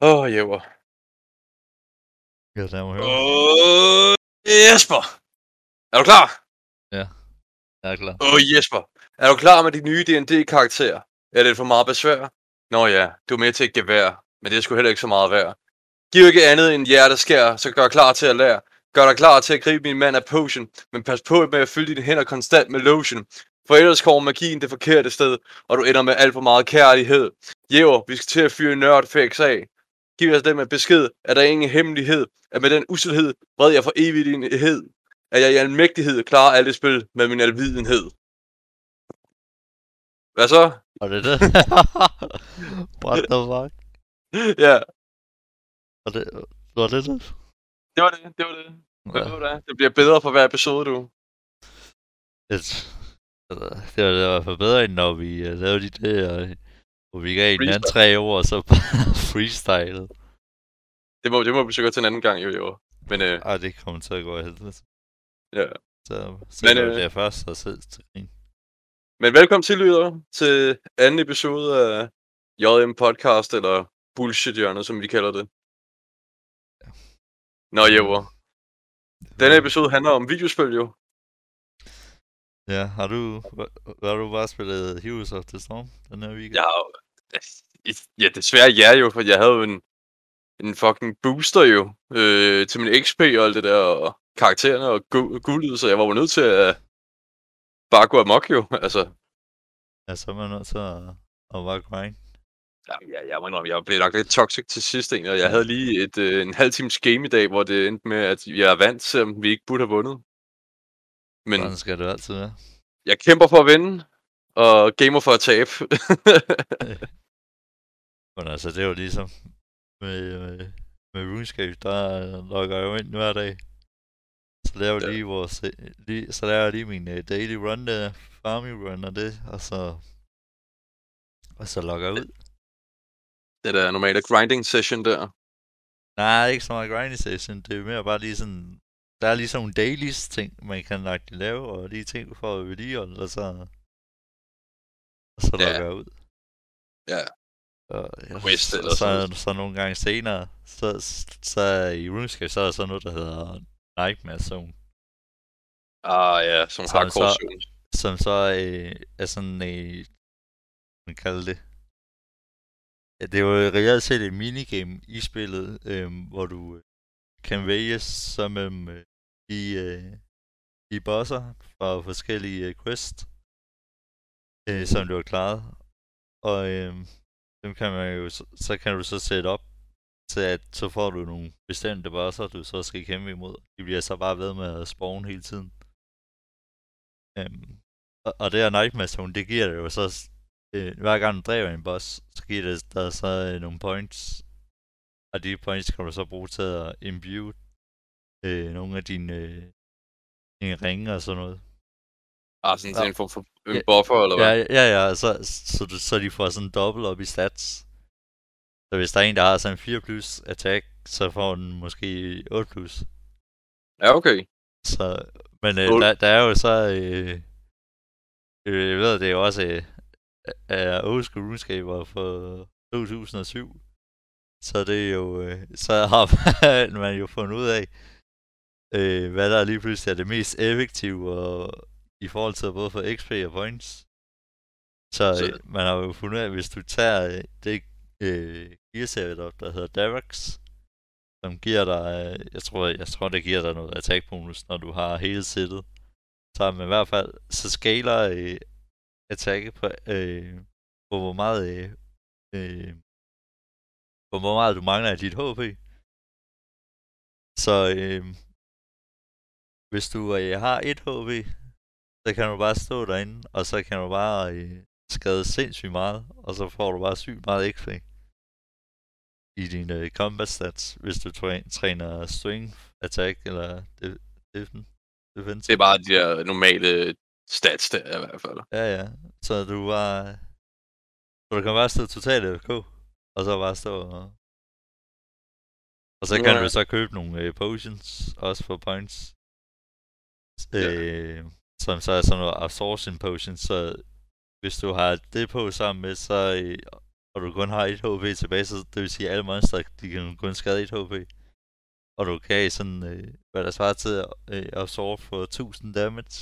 Åh, oh, Jæver. Ja, der må høre. Åh, Jesper! Er du klar? Jeg er klar. Åh, oh, Jesper. Er du klar med de nye D&D-karakterer? Er det for meget besvær? Nå ja, du er med til et gevær, men det er sgu heller ikke så meget værd. Giv ikke andet end hjerteskær, så gør klar til at lære. Gør dig klar til at gribe min mand af potion, men pas på med at fylde dine hænder konstant med lotion. For ellers kommer magien det forkerte sted, og du ender med alt for meget kærlighed. Jæver, vi skal til at fyre nørd fix af. Giv os dem med besked, at der er ingen hemmelighed, at med den usselhed vred jeg for evig din hed. At jeg i almægtighed klarer alt det spil med min alvidenhed. Hvad så? Og det det. What the fuck? ja, Og det, var det det? det var det, det var det. Ja. du hvad? Det bliver bedre for hver episode, du. Det, det var i hvert fald bedre, end når vi uh, lavede de der, uh, hvor vi gav den anden tre år, og så bare freestyle. Det må, det må vi så gøre til en anden gang, jo, jo. Men øh, Ej, det kommer til at gå af helvede. Ja. Så, så Men, øh, det først og selv til grin. Men velkommen til, lytter, til anden episode af JM Podcast, eller Bullshit Hjørnet, som vi kalder det. Nå, Jæver. Denne episode handler om videospil, jo. Ja, har du, har du bare spillet Heroes of the Storm den her weekend? Jeg har. Ja, desværre ja jo, for jeg havde jo en, en fucking booster jo, øh, til min XP og alt det der, og karaktererne og gu- guldet, så jeg var jo nødt til at bare gå amok jo, altså. Ja, så er man nødt til at, at bare grind. Ja, jeg, jeg indrømme, jeg blev nok lidt toxic til sidst en, og jeg havde lige et, øh, en halv times game i dag, hvor det endte med, at jeg vandt, selvom vi ikke burde have vundet. Men Sådan skal det altid være. jeg kæmper for at vinde, og gamer for at tabe. Men altså, det er jo ligesom med, med, med RuneScape, der logger jeg jo ind hver dag. Så laver jeg Ja. lige vores, lige, så laver jeg lige min uh, daily run der, farming run og det, og så, og så logger jeg ud. det der normale grinding session der. Nej, ikke så meget grinding session, det er mere bare lige sådan, der er ligesom nogle dailies ting, man kan rigtig lave, og de ting, får at vedligeholde, og så, og så Ja. logger jeg ud. Ja. Og, ja, Quest så, eller så, sådan så, så nogle gange senere, så, så er i RuneScape, så er der sådan noget, der hedder Nightmare Zone, Ah ja, som Så- hardcore så- zone. som så øh, er sådan øh, man kalder det. Ja, det er jo reelt set et minigame i spillet, øh, hvor du øh, kan vælge som mellem øh, de, øh, de bosser fra forskellige øh, quests, øh, som du har klaret. Og øh, dem kan man jo, så, så kan du så sætte op til, at så får du nogle bestemte bosser, du så skal kæmpe imod. De bliver så bare ved med at spawn hele tiden. Øhm, og, og det her Nightmare Zone, det giver dig jo så, øh, hver gang du dræber en boss, så giver det dig så øh, nogle points. Og de points kan du så bruge til at imbue øh, nogle af dine, øh, dine ringe og sådan noget. Ah, sådan ja. en form for en buffer, eller hvad? Ja, ja, ja, så, så, så de får sådan dobbelt op i stats. Så hvis der er en, der har sådan en 4 plus attack, så får den måske 8 plus. Ja, okay. Så, men øh, der, der er jo så, øh, øh, jeg ved, det er jo også øh, er old school RuneScape for 2007. Så det er jo, øh, så har man jo fundet ud af, øh, hvad der lige pludselig er det mest effektive og, i forhold til både for XP og points. Så, Så- øh, man har jo fundet ud af, at hvis du tager øh, det øh, gear setup, der hedder Darax, som giver dig, øh, jeg tror, jeg tror det giver dig noget attack bonus, når du har hele sættet. Så men i hvert fald, så skaler øh, attack på, øh, på hvor meget, øh, øh, på hvor meget du mangler af dit HP. Så øh, hvis du øh, har et HP, så kan du bare stå derinde, og så kan du bare øh, skade sindssygt meget, og så får du bare sygt meget XP i dine øh, combat stats, hvis du træ- træner swing, attack eller de- defen- defense. Det er bare de der normale stats der i hvert fald. Ja, ja. Så du bare... Så du kan bare stå totalt FK, og så bare stå og... Og så kan Ja. du så købe nogle øh, potions, også for points. Ja. Som så er sådan noget absorption potion, så hvis du har det på sammen med, så... Øh, og du kun har 1 HP tilbage, så det vil sige, at alle monster, de kan kun skade 1 HP. Og du kan sådan, øh, hvad der svarer til at øh, absorbe for 1000 damage.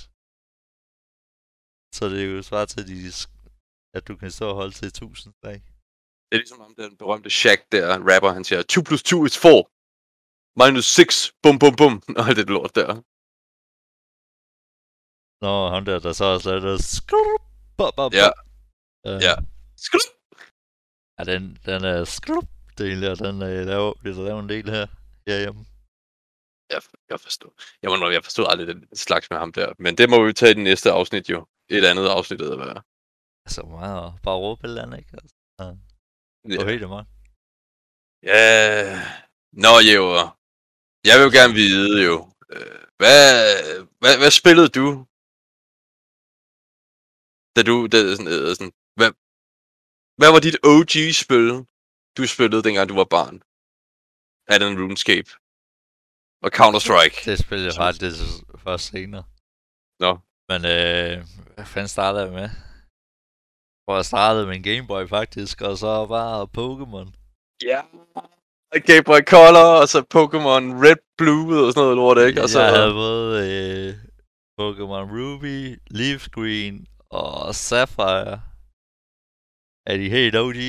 Så det er jo svaret til, at, de, at du kan stå og holde til 1000 slag. Det er ligesom om den berømte Shaq der, rapper, han siger, 2 plus 2 is 4. Minus 6, bum bum bum, og alt det lort der. Nå, ham der, der så også lavede skrup, bop, bop, Ja. Uh, Ja. Skrup! ja, den, den er skrup, del der, den er lavet, bliver der lavet en del her. Ja, jamen. Jeg, jeg forstår. Jeg, må, nok- jeg forstod aldrig den slags med ham der. Men det må vi tage i det næste afsnit jo. Et andet afsnit, eller hvad? Altså meget at bare råbe eller andet, ikke? Altså, Ja. på helt meget. Ja. Nå, jo. Jeg vil jo gerne vide jo. øh, Hvad, hvad, hvad spillede du? Da du, da, sådan, øh, sådan, hvad, hvad var dit OG-spil, du spillede, dengang du var barn? Er det en RuneScape? Og Counter-Strike? Det spillede jeg faktisk først senere. Nå. Men øh, hvad fanden startede jeg med? Hvor jeg startede med en Gameboy faktisk, og så bare Pokémon. Ja. Game Boy Color, og så Pokémon Red, Blue, og sådan noget lort, ikke? Og så, Jeg havde både øh, Pokémon Ruby, Leaf Green og Sapphire. Er de helt OG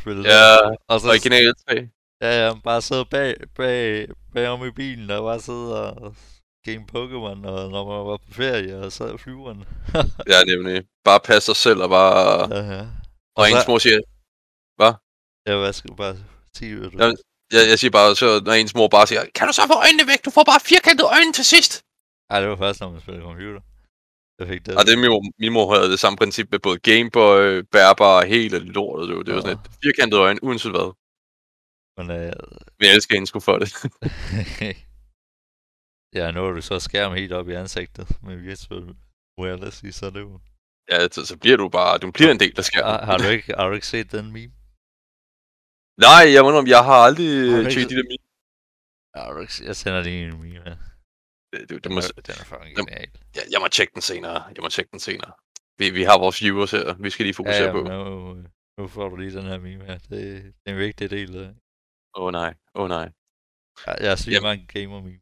spillet? ja, og så originale 3. ja, ja, bare sidde bag, bag, bag om i bilen og bare sidde og game Pokémon, og når man var på ferie og sad i flyveren. Ja, nemlig. Bare passe sig selv, og bare... ja, ja. Og ens mor siger... Ja, hvad skal du bare sige, hvad du... Ja, Jeg, jeg siger bare, så når ens mor bare siger, kan du så få øjnene væk? Du får bare firkantede øjne til sidst. Ej, det var først, når man spillede computer. Jeg fik det. Og det min, mor- min mor havde det samme princip med både Gameboy, og hele lortet. Det var, det var sådan et firkantede øjne, uanset hvad. Men øh, Men jeg elsker hende sgu for det. ja, nu er du så skærm helt op i ansigtet med virtual reality, så er det jo... ja, så, så bliver du bare, du bliver en del af skærmen. Har, har, du ikke, har du ikke set den meme? Nej, jeg må indrømme, jeg har aldrig Har tjekket de set- der meme. Jeg sender lige en meme her. Det, det, det må, den er fucking genial. jeg, jeg må tjekke den senere. Jeg må tjekke den senere. Vi, vi har vores viewers her. Vi skal lige Ja, fokusere ja, på. men nu, nu får du lige den her meme her. Det, det er en vigtig del af Åh oh, nej, åh oh, nej. Jeg, jeg sygt Jamen. mange gamer meme.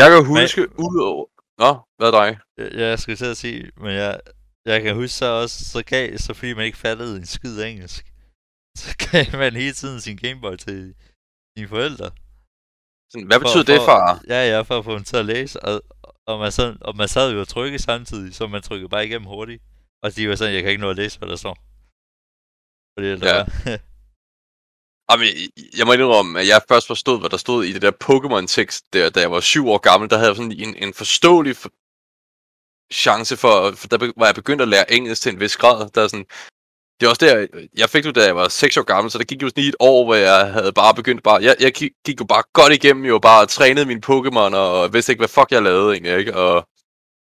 Jeg kan huske, ud over... Nå, hvad er dig? Jeg, jeg skulle til at sige, men jeg, jeg kan huske så også, så gav, så fordi man ikke fattede en skid engelsk, så gav man hele tiden sin Gameboy til sine forældre. Sådan, hvad For- betyder det, for-? Ja, ja, for at få dem til at læse, og, og, man, sad, og man sad jo og trykke samtidig, så man trykkede bare igennem hurtigt. Og de var sådan, jeg kan ikke nå at læse, hvad der står. Fordi det Ja. var, Jamen, jeg må indrømme, at jeg først forstod, hvad der stod i det der Pokémon-tekst, der, da jeg var syv år gammel. Der havde jeg sådan en, en forståelig for... chance for, for... Der var jeg begyndt at lære engelsk til en vis grad. Der er sådan... Det er også der, jeg fik det, da jeg var 6 år gammel, så der gik jo sådan lige et år, hvor jeg havde bare begyndt bare... Jeg, jeg gik, gik jo bare godt igennem, jo bare trænede mine Pokémon, og vidste ikke, hvad fuck jeg lavede egentlig, ikke? Og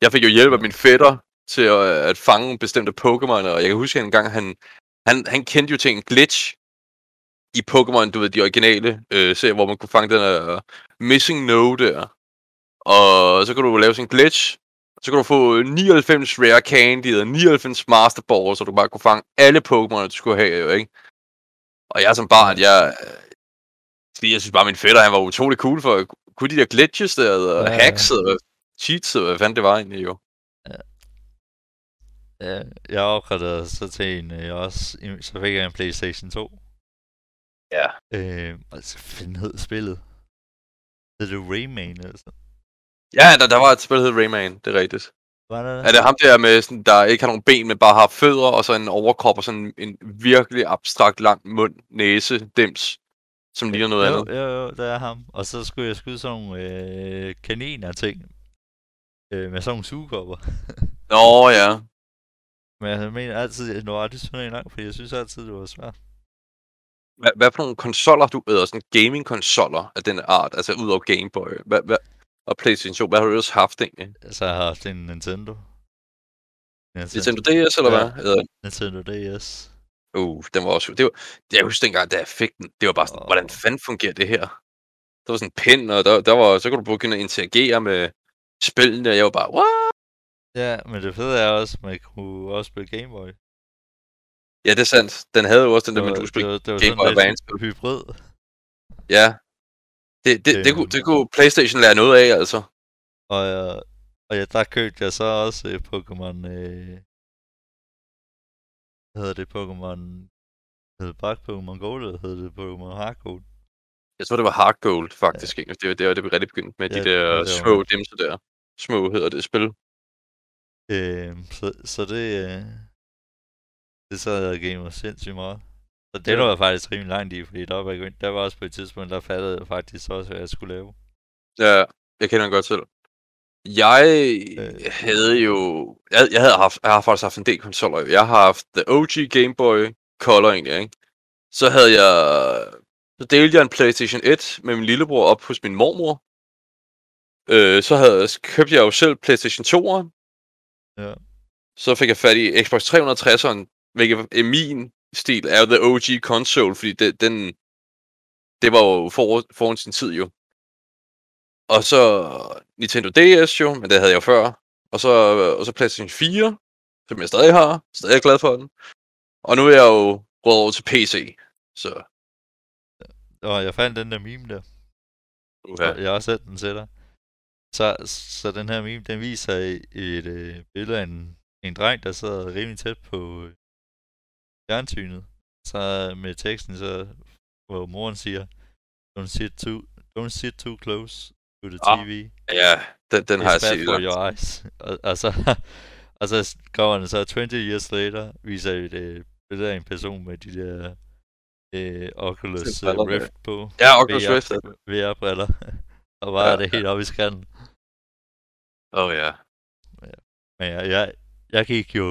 jeg fik jo hjælp af min fætter til at, at fange bestemte Pokémon, og jeg kan huske, at en gang han, han, han kendte jo til en glitch, i Pokémon, du ved, de originale øh, serier, hvor man kunne fange den der Missing No der. Og så kunne du lave sådan en glitch, så kan du få 99 Rare Candy eller 99 Master Balls, så du bare kunne fange alle Pokémon, du skulle have, jo, ikke? Og jeg som barn, jeg... øh, Fordi jeg synes bare, min fætter, han var utrolig cool for, kunne de der glitches der, og Ja, ja, ja. hacks, og cheats, og hvad fanden det var egentlig, jo. ja, jeg opgraderede så til en, øh, også, så fik jeg en Playstation 2. Ja. Øh, og så fanden hed spillet. Hed det Rayman eller sådan? Ja, der, der var et spil, der hed Rayman, det er rigtigt. Var der Er det ham der med, sådan, der ikke har nogen ben, men bare har fødder, og så en overkrop, og sådan en virkelig abstrakt lang mund, næse, dims, som ligner noget jo, andet? Jo, jo, der er ham. Og så skulle jeg skyde sådan nogle øh, kaniner ting. Øh, med sådan nogle sugekopper. Nå, ja. Men jeg mener altid, at når aldrig sådan en lang, for jeg synes altid, det var svært. Hvad, hvad for nogle konsoller, du æder? Sådan gaming-konsoller af den art, altså ud over Game Boy hvad, hvad, og Playstation 2, hvad har du ellers haft egentlig? Så jeg har haft en Nintendo. Nintendo DS, eller Ja. hvad? Eller, Nintendo DS. uh, den var også... Det var, jeg husker dengang, da jeg fik den, det var bare sådan, Åh. hvordan fanden fungerer det her? Der var sådan en pind, og der, der var, så kunne du begynde at interagere med spillene, og jeg var bare, what? Ja, men det fede er også, at man kunne også spille Gameboy. Ja, det er sandt. Den havde jo også den der, men du det spille var, det var Game Boy Advance. hybrid. Ja. Det, det, det, Øhm. kunne, det kunne Playstation lære noget af, altså. Og, øh, og ja, der købte jeg så også øh, Pokémon... Øh, hvad hedder det? Pokémon... Hed det bare Pokémon Gold, eller hed det Pokémon Gold? Jeg tror, det var Hard Gold, faktisk. Ja. Det var det, var det vi rigtig begyndte med, Ja, de der det var små det. dimser der. Små hedder det spil. Øh, så, så det... Øh, det sad jeg og gamer sindssygt meget. Så det var faktisk rimelig langt i, fordi der var, der var også på et tidspunkt, der fattede jeg faktisk også, hvad jeg skulle lave. Ja, jeg kender den godt til. Jeg Øh. havde jo... Jeg, jeg, havde haft, jeg har faktisk haft en del konsoller. jo. Jeg har haft The OG Game Boy Color egentlig, ikke? Så havde jeg... Så delte jeg en Playstation 1 med min lillebror op hos min mormor. Øh, så havde, så købte jeg jo selv Playstation 2'eren. Ja. Så fik jeg fat i Xbox 360'eren, hvilket i min stil er The OG console, fordi det, den, det var jo for, foran sin tid jo. Og så Nintendo DS jo, men det havde jeg jo før. Og så, og så PlayStation 4, som jeg stadig har. Stadig er glad for den. Og nu er jeg jo gået over til PC. Så Og jeg fandt den der meme der. Ja. Jeg har også sendt den til dig. Så, så den her meme, den viser et, et øh, billede af en, en dreng, der sidder rimelig tæt på øh, fjernsynet. Så med teksten, så, hvor moren siger, don't sit too, don't sit too close to the Ah, TV. Ja, den, den har jeg set. for your eyes. Og, og, så, og så kommer den så 20 years later, viser et øh, billede af en person med de der øh, Oculus der. Rift på. Ja, Oculus VR Rift. ja. VR-briller. og bare Ja, ja, det helt op i skallen. Åh oh, ja. Men jeg, jeg, jeg gik jo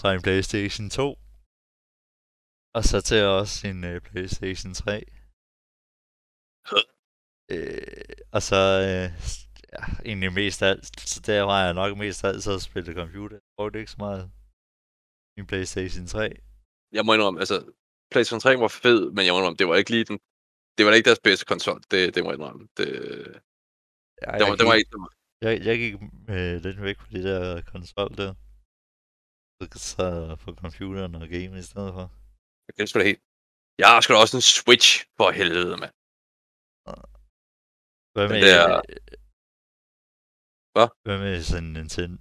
fra en Playstation 2, og så til også en uh, Playstation 3. Øh, og så øh, ja, egentlig mest alt, så der var jeg nok mest altid at spille computer. Jeg brugte ikke så meget min Playstation 3. Jeg må indrømme, altså, PlayStation 3 var fed, men jeg må indrømme, det var ikke lige den... Det var ikke deres bedste konsol, det, det må jeg indrømme. Det, Ja, det, var, jeg, det var gik, ikke... det var- jeg, jeg gik øh, lidt væk fra de der konsol der. Så jeg på computeren og game i stedet for. Det er sgu da helt... Jeg har sgu da også en Switch, for helvede, mand. Hvad med... der- Hvad? Hvad med sådan en Nintendo?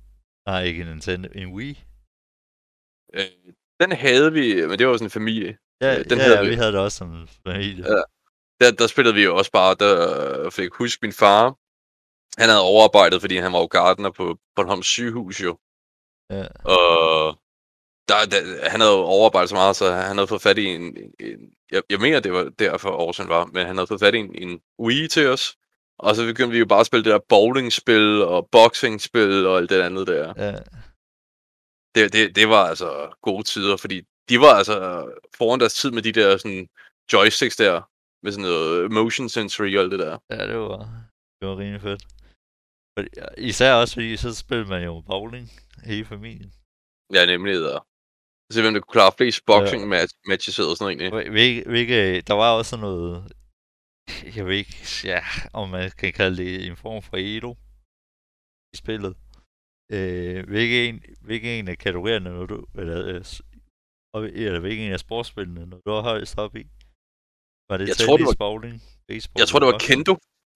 Nej, ikke en Nintendo. En Wii? Øh, den havde vi, men det var sådan en familie. Ja, Øh, den ja, havde ja vi. vi havde det også som familie. Ja. Der, der spillede vi jo også bare, der fik jeg huske min far. Han havde overarbejdet, fordi han var jo gardener på Bornholms sygehus jo. Ja. Og der, der, han havde jo overarbejdet så meget, så han havde fået fat i en... en jeg, jeg mener, det var derfor Aarhusen var, men han havde fået fat i en, en Wii til os. Og så begyndte vi jo bare at spille det der bowlingspil og boxingspil og alt det andet der. ja. Det, det, det var altså gode tider, fordi de var altså foran deres tid med de der sådan joysticks der, med sådan noget motion sensory og alt det der. Ja, det var, det var rimelig fedt. Især også fordi, så spillede man jo bowling, hele familien. Ja, nemlig der. Se, hvem der kunne klare flest boxing match, matches og sådan noget egentlig. Hvil- Hvilke, hvilke, der var også sådan noget, jeg ved ikke, ja, om man kan kalde det en form for elo i spillet. Øh, hvilke, en, hvilke en af kategorierne, når du, eller, øh, s- og- eller hvilke en af sportsspillene, når du var højst op i? Var det Jeg tennis, tror, det var- bowling, baseball? Jeg tror, det var kendo.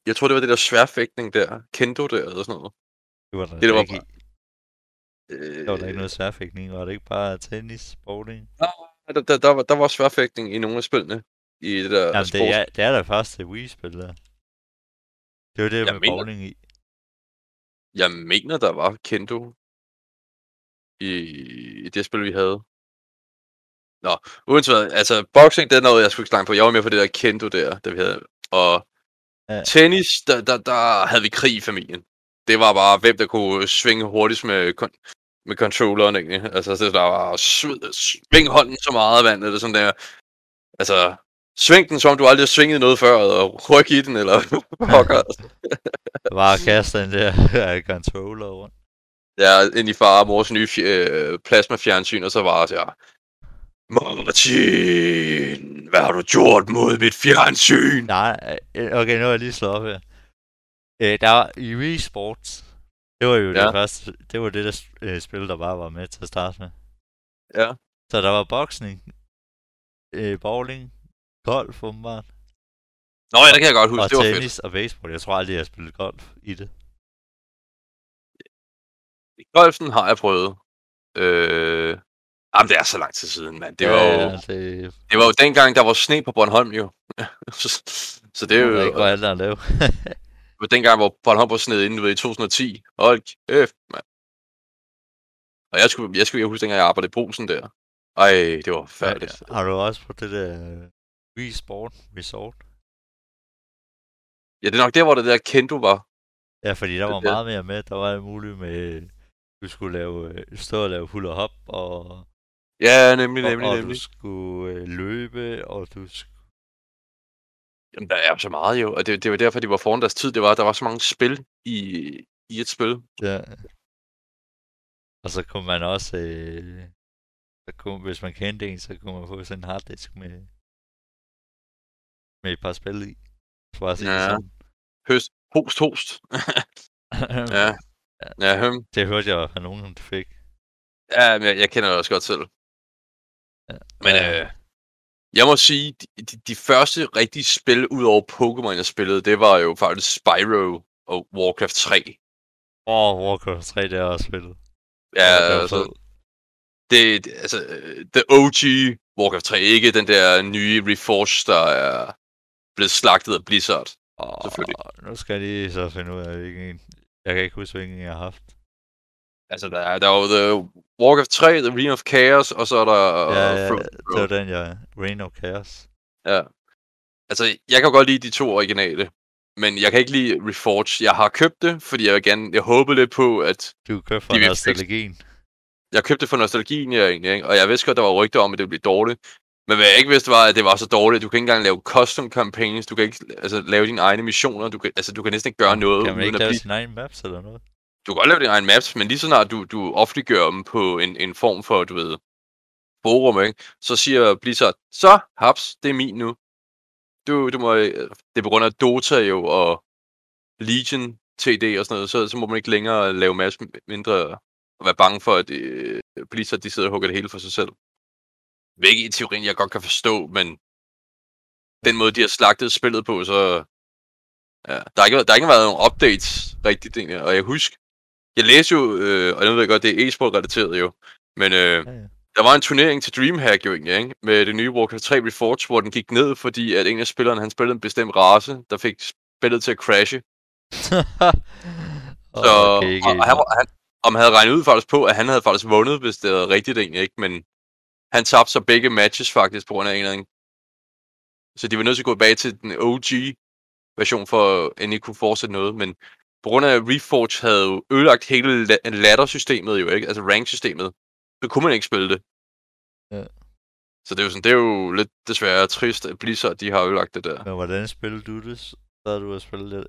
Jeg tror, det var det der sværfægtning der. Kendo der, eller sådan noget. Det var der, Det, der var Øh, der var der ikke noget sværfægtning, var det ikke bare tennis, bowling? der, der, der, var, der var sværfægtning i nogle af spillene. I det der Jamen, sports... det er, det er der første Wii-spil der. Det var det Jeg med mener- bowling i. Jeg mener, der var kendo i, i det spil, vi havde. Nå, uanset hvad, altså boxing, det er noget, jeg skulle ikke slange på. Jeg var med på det der kendo der, der vi havde. Og Ja. tennis, der, der, der havde vi krig i familien. Det var bare, hvem der kunne svinge hurtigst med, kon- med controlleren, egentlig. Altså, det der var sved, sving hånden så meget af vandet, eller sådan der. Altså, sving den, som om du aldrig har svinget noget før, og ryk i den, eller pokker. Bare kaste den der controller rundt. Ja, ind i far og mors nye øh, plasmafjernsyn, og så var jeg, Martin, hvad har du gjort mod mit fjernsyn? Nej, øh, okay, nu er jeg lige slået op her. Øh, der var i Wii Sports. Det var jo ja. Det første, det var det der øh, spil, der bare var med til at starte med. Ja. Så der var boksning, øh, bowling, golf, åbenbart. Nå ja, det kan jeg godt huske. Og det var fedt. tennis og baseball. Jeg tror aldrig, jeg har spillet golf i det. Golfen har jeg prøvet. Øh... Jamen, det er så lang tid siden, mand. Det var, ja, jo, ja, det, det var jo dengang, der var sne på Bornholm, jo. så, så det er jo... det ikke var alt at lave. Det var dengang, hvor Bornholm var snedet inden, ved, i 2010. Hold kæft, mand. Og jeg skulle, jeg skulle jeg huske, dengang jeg arbejdede i brusen der. Ej, det var færdigt. Ja, har du også på det der øh, Wii Sport Resort? Ja, det er nok der, hvor det der Kendo var. Ja, fordi der Det var der. meget mere med. Der var alt muligt med, du skulle lave, øh, stå og lave hul og hop, og, Ja, nemlig, og, nemlig, og nemlig. du skulle øh, løbe, og du skulle... Jamen, der er så meget jo, og det, det var derfor, de var foran deres tid. Det var, der var så mange spil i, i et spil. Ja. Og så kunne man også, øh, så kunne, hvis man kendte en, så kunne man få sådan en harddisk med, med et par spil i. For at sige Ja. sådan. Høst, host, host. ja. Ja, høm. Det hørte jeg fra nogen, der fik. Ja, men jeg, jeg kender det også godt selv. Ja. Men Ja. øh, jeg må sige, de, de, første rigtige spil, ud over Pokémon, jeg spillede, det var jo faktisk Spyro og Warcraft 3. Åh, oh, Warcraft 3, det har jeg også spillet. Ja, det altså, det, det, altså, øh, the OG Warcraft 3, ikke den der nye Reforged, der er blevet slagtet af Blizzard. selvfølgelig. Åh, nu skal jeg lige så finde ud af, hvilken en. Jeg kan ikke huske, hvilken jeg har haft. Altså, der er, der er jo The Warcraft 3, The Reign of Chaos, og så er der... Ja, uh, ja, Frozen det var den, jeg... Reign of Chaos. Ja. Altså, jeg kan godt lide de to originale. Men jeg kan ikke lide Reforged. Jeg har købt det, fordi jeg gerne... Jeg håbede lidt på, at... Du køber for nostalgien. Jeg købte det for nostalgien, jeg egentlig, ikke? Og jeg vidste godt, der var rygter om, at det ville blive dårligt. Men hvad jeg ikke vidste, var, at det var så dårligt. Du kan ikke engang lave custom campaigns. Du kan ikke altså, lave dine egne missioner. Du kan, altså, du kan næsten ikke gøre noget, Kan man ikke lave blive... sin egen maps eller noget? Du kan godt lave dine egne maps, men lige så snart du, du offentliggør dem på en, en form for, du ved, forum, ikke? Så siger Blizzard, så, haps, det er min nu. Du, du må, øh, det er på grund af Dota jo, og Legion, TD og sådan noget, så, så må man ikke længere lave maps mindre og være bange for, at øh, Blizzard, de sidder og hugger det hele for sig selv. Hvilket i teorien, jeg godt kan forstå, men den måde, de har slagtet spillet på, så... Ja, der har ikke, været- der har ikke været nogen updates rigtigt, egentlig. Og jeg husker, jeg læste jo, øh, og jeg ved godt, det er e-sport relateret jo, men øh, Ja, ja. der var en turnering til Dreamhack jo egentlig, ikke? Med det nye Warcraft 3 Reforged, hvor den gik ned, fordi at en af spillerne, han spillede en bestemt race, der fik spillet til at crashe. Så okay, ikke og, og han, var- han, om han havde regnet ud faktisk på, at han havde faktisk vundet, hvis det var rigtigt egentlig, ikke? Men han tabte så begge matches faktisk på grund af en eller anden. Så de var nødt til at gå tilbage til den OG version for at endelig kunne fortsætte noget, men på grund af at Reforge havde jo ødelagt hele la- ladder-systemet jo, ikke? Altså rank-systemet, så kunne man ikke spille det. Ja. Så det er jo sådan, det er jo lidt desværre trist, at Blizzard, de har ødelagt det der. Men hvordan spiller du det? Så har du at spille det?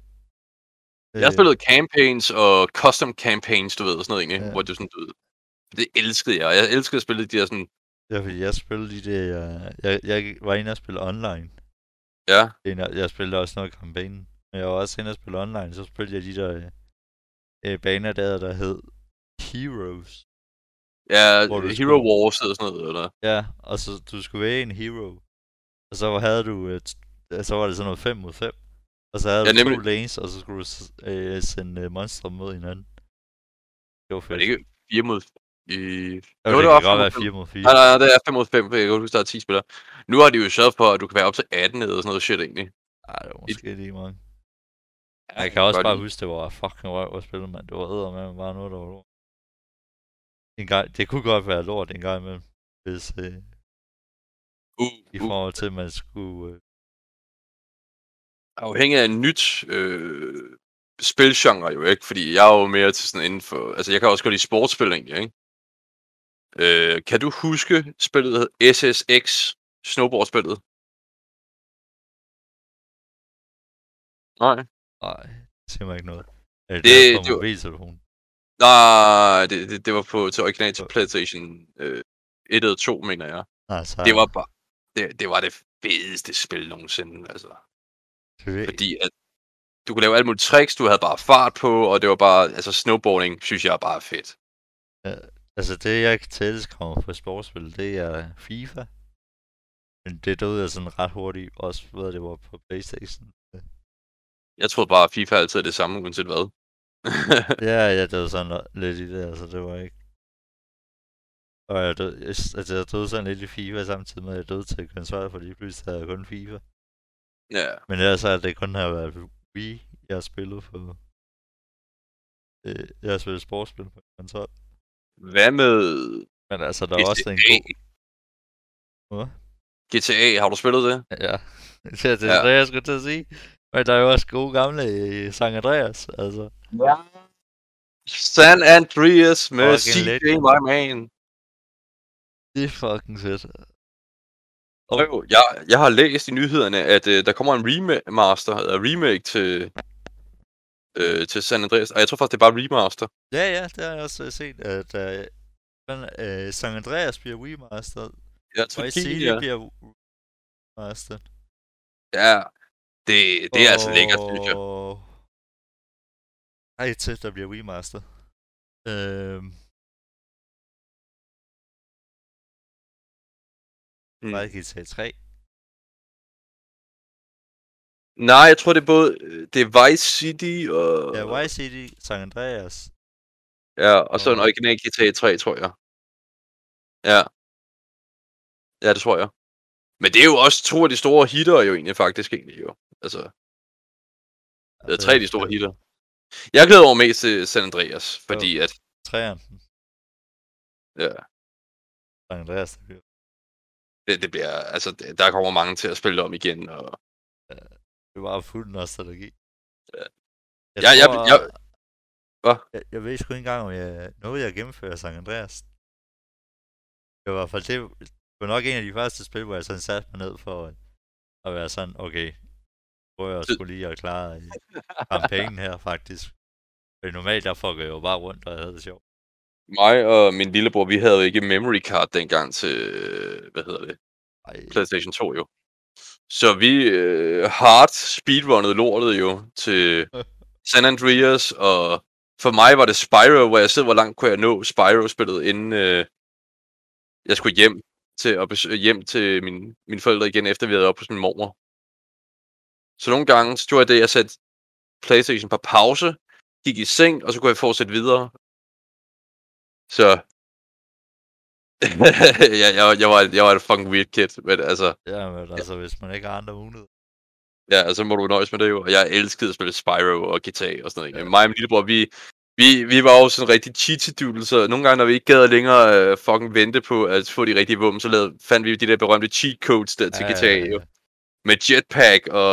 Jeg har spillet campaigns og custom campaigns, du ved, og sådan noget egentlig, Ja. hvor det sådan, du ved, det elskede jeg. Jeg elskede at spille de der sådan, Ja, fordi jeg spillede de der... Jeg, jeg var inde og spille online. ja, af- Jeg spillede også noget campaign. Men jeg var også inde og spille online, så spillede jeg de der øh, baner der, der hed Heroes. ja Hvor du Hero skulle- Wars eller sådan noget, eller? Ja, og så du skulle være en hero. Og så havde du, et, så var det sådan noget 5 mod 5. Og så havde Ja, du to nemlig. lanes, og så skulle du øh, sende øh, monstre mod hinanden. Det var fedt. ikke 4 mod... I... Jo, Jo, det, det var kan godt være mod 4 mod 4. Nej, nej, det er 5 mod 5, for jeg kan huske, der er 10 spillere. Nu har de jo sørget for, at du kan være op til 18 eller sådan noget shit, egentlig. Ej, det var måske lige mange. Jeg kan også bare lide. huske, det var fucking røv at spille, mand. Det var æder med bare noget, der var lort. En gang, det kunne godt være lort en gang imellem, hvis øh, Uh, i uh. forhold til, at man skulle... Øh, afhængig af en nyt øh, spilgenre jo, ikke? Fordi jeg er jo mere til sådan inden for... Altså, jeg kan også godt lide sportsspil egentlig, ikke? Øh, kan du huske spillet, der hed SSX, snowboardspillet? Nej. Nej, det siger mig ikke noget. Er det, Det- det på det var- mobiltelefon? Nej, det, det, det var på til original til PlayStation øh, 1 eller 2, mener jeg. Nej, så Det var bare... Det, det var det fedeste spil nogensinde, altså. Fordi at du kunne lave alle mulige tricks, du havde bare fart på, og det var bare, altså snowboarding, synes jeg er bare fedt. Altså det, jeg tættest kommer på sportsspil, det er FIFA. Men det døde jeg sådan ret hurtigt, også ved det var på Playstation. Jeg troede bare, at FIFA altid er det samme, uanset hvad. ja, ja, det var sådan lidt i det, altså det var ikke... Og jeg døde, altså jeg døde sådan lidt i FIFA samtidig med, at jeg døde til konsol, fordi pludselig havde jeg kun FIFA. ja. Men ellers er det kun har været Wii, jeg har spillet på... Øh, jeg har spillet sportsspil på konsol. Hvad med Men altså, der er også en god... Hvad? GTA, har du spillet det? Ja, det er det, ja. det jeg skulle til at sige. Men der er jo også gode gamle i San Andreas, altså. Ja. San Andreas med CJ, my man. Det er fucking fedt. Og jo, jeg, jeg har læst i nyhederne, at øh, der kommer en remaster, eller remake til, øh, til San Andreas. Og jeg tror faktisk, det er bare remaster. Ja, ja, det har jeg også øh, set, at uh, den, uh, San Andreas bliver remasteret. Jeg Og tror, i CD ja. bliver remasteret. ja, det, det er altså lækkert, synes jeg. Ej, til, der bliver remasteret. Øhm, Hmm. Bare GTA 3. Nej, jeg tror, det er både det er Vice City og... Ja, Vice City, San Andreas. Ja, og så en original GTA 3, tror jeg. Ja. Ja, det tror jeg. Men det er jo også to af de store hitter jo egentlig faktisk egentlig jo. Altså, det er tre af de store hitter. Jeg glæder over mest til San Andreas, fordi at, Træeren. ja, San Andreas. der bliver- det, det bliver, altså, det- der kommer mange til at spille om igen, og Det var fuld nostalgi. Ja. Jeg, Ja, jeg- tror, jeg- Hvad? Jeg, jeg ved sgu ikke engang, om jeg nåede jeg gennemføre San Andreas. Det var i hvert fald det, det var nok en af de første spil, hvor jeg sådan satte mig ned for at, at være sådan, okay, prøver jeg skulle lige at klare kampagnen her faktisk. For normalt der fucker jeg jo bare rundt, og jeg havde det sjovt. mig og min lillebror, vi havde jo ikke memory card dengang til, hvad hedder det, Ej, PlayStation 2 jo. Så vi øh, hard speedrunnede lortet jo til San Andreas, og for mig var det Spyro, hvor jeg selv, hvor langt kunne jeg nå Spyro-spillet, inden øh, jeg skulle hjem til, at besøge, hjem til min, mine forældre igen, efter vi havde oppe hos min mormor. Så nogle gange, så gjorde jeg det, jeg satte Playstation på pause, gik i seng, og så kunne jeg fortsætte videre. Så... ja, jeg, jeg, var, jeg var et fucking weird kid, men altså... ja, men altså, hvis man ikke har andre muligheder. Ja, altså må du nøjes med det jo. Og jeg elskede at spille Spyro og GTA og sådan noget. Ja. Ja. Mig og min lillebror, vi, vi, vi var jo sådan en rigtig cheat så nogle gange, når vi ikke gad længere uh, fucking vente på at få de rigtige våben, så lavede, fandt vi de der berømte cheat codes der til GTA jo. Med jetpack og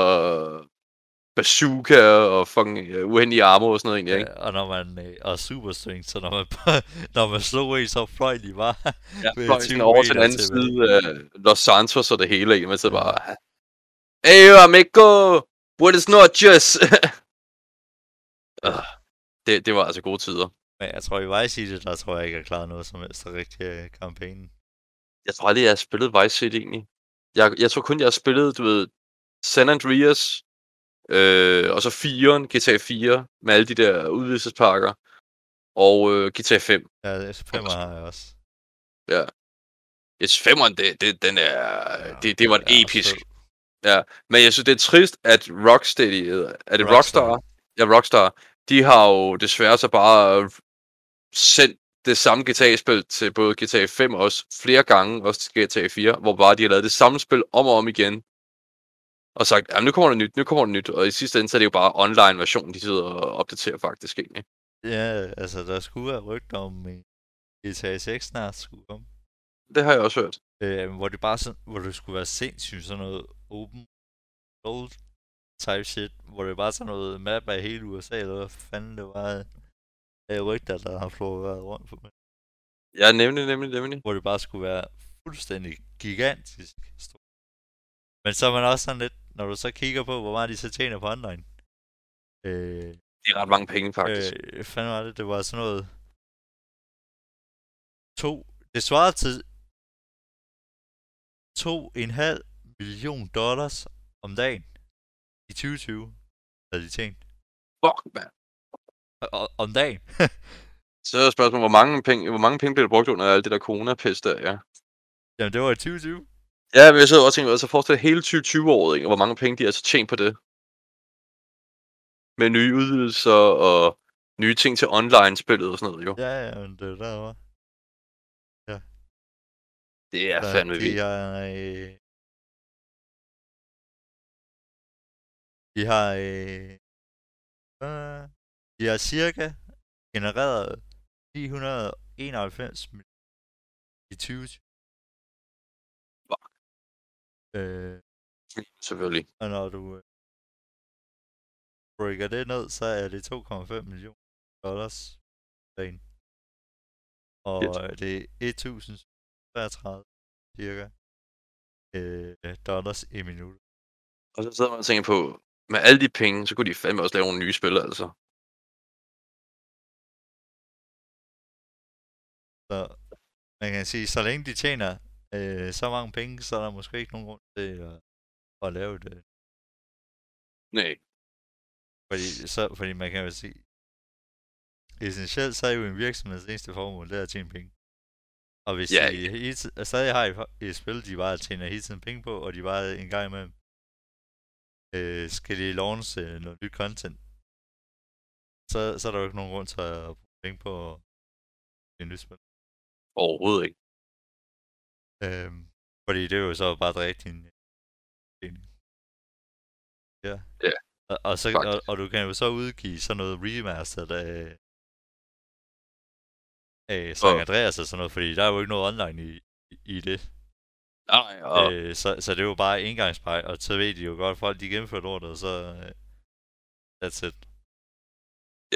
bazooka og fucking uh, uendelige armor og sådan noget egentlig, ikke? Ja, og når man øh, og super strength, så når man, når man slog en, så fløj de bare. Ja, fløj 20 sådan over til den anden til side af Los Santos og det hele, ikke? Man sidder bare... Hey, amigo! What is not just... uh, det, det var altså gode tider. Men jeg tror, i Vice City, der tror jeg ikke, jeg har klaret noget som helst af rigtig øh, kampagnen. Jeg tror aldrig, jeg har spillet Vice City egentlig. Jeg, jeg tror kun, jeg har spillet, du ved, San Andreas, øh, og så 4'eren, GTA 4, med alle de der udvidelsespakker, og øh, GTA 5. Ja, femmer har jeg også. Yes, 5'eren, det, det, den er, det, det var Ja, episk. fed. Men jeg synes, det er trist, at Rocksteady, øh, er det Rockstar. Rockstar? Ja, Rockstar. De har jo desværre så bare sendt det samme GTA-spil til både GTA 5 og også flere gange, også til GTA 4, hvor bare de har lavet det samme spil om og om igen. Og sagt, jamen nu kommer der nyt, nu kommer der nyt. Og i sidste ende, så er det jo bare online-version, de sidder og opdaterer faktisk egentlig. Ja, altså, der skulle være rygter om øh, GTA 6 snart skulle komme. Det har jeg også hørt. Øh, hvor det bare sådan, hvor det skulle være sindssygt sådan noget open world type shit, hvor det bare sådan noget map af hele USA, eller hvad fanden det var af rygter, der har flået rundt på mig. Ja, nemlig, nemlig, nemlig. Hvor det bare skulle være fuldstændig gigantisk stort. Men så er man også sådan lidt, når du så kigger på, hvor meget de så tjener på online. Øh, Det er ret mange penge, faktisk. Øh, øh, fanden var det? Det var sådan noget... To... Det svarede til... To en halv million dollars om dagen i 2020 havde de tjent. Fuck, mand. Om dagen. Så er spørgsmålet, hvor mange penge, hvor mange penge bliver der brugt under alt det der corona-pest der, ja. Jamen, det var i 2020. Ja, men jeg sidder og tænker, altså forestil hele 2020-året, ikke? og hvor mange penge de har så tjent på det. Med nye udvidelser og nye ting til online-spillet og sådan noget, jo. Ja, ja, men det er derovre. Det er Så fandme de vildt. har, øh, de har, øh, de har cirka genereret 991 millioner i 2020. Øh, Selvfølgelig. og når du øh, breaker det ned, så er det 2,5 millioner dollars dagen. Og øh, det er 1033 cirka øh, dollars i minuttet. Og så sidder man og tænker på, med alle de penge, så kunne de fandme også lave nogle nye spil, altså. Så man kan sige, så længe de tjener øh, så mange penge, så er der måske ikke nogen grund til at, at lave det. Nej. Fordi, så, fordi man kan jo sige, essentielt så er jo en virksomheds eneste formål, det er at tjene penge. Og hvis Ja, de hele tiden, stadig har et, et spil, de bare tjener hele tiden penge på, og de bare en gang imellem øh, skal de launch øh, noget nyt content, så, så er der jo ikke nogen grund til at bruge penge på et nyt spil. Overhovedet ikke. Øhm, fordi det er jo så bare dræbt din. Ja. Ja, Og, og, så, og, faktisk. og, du kan jo så udgive sådan noget remastered af, af San Og- Andreas og sådan noget, fordi der er jo ikke noget online i, i, det. Nej, og Øh, så, så det er jo bare engangsbej, og så ved de jo godt, at folk de gennemfører lortet, og så øh, that's it.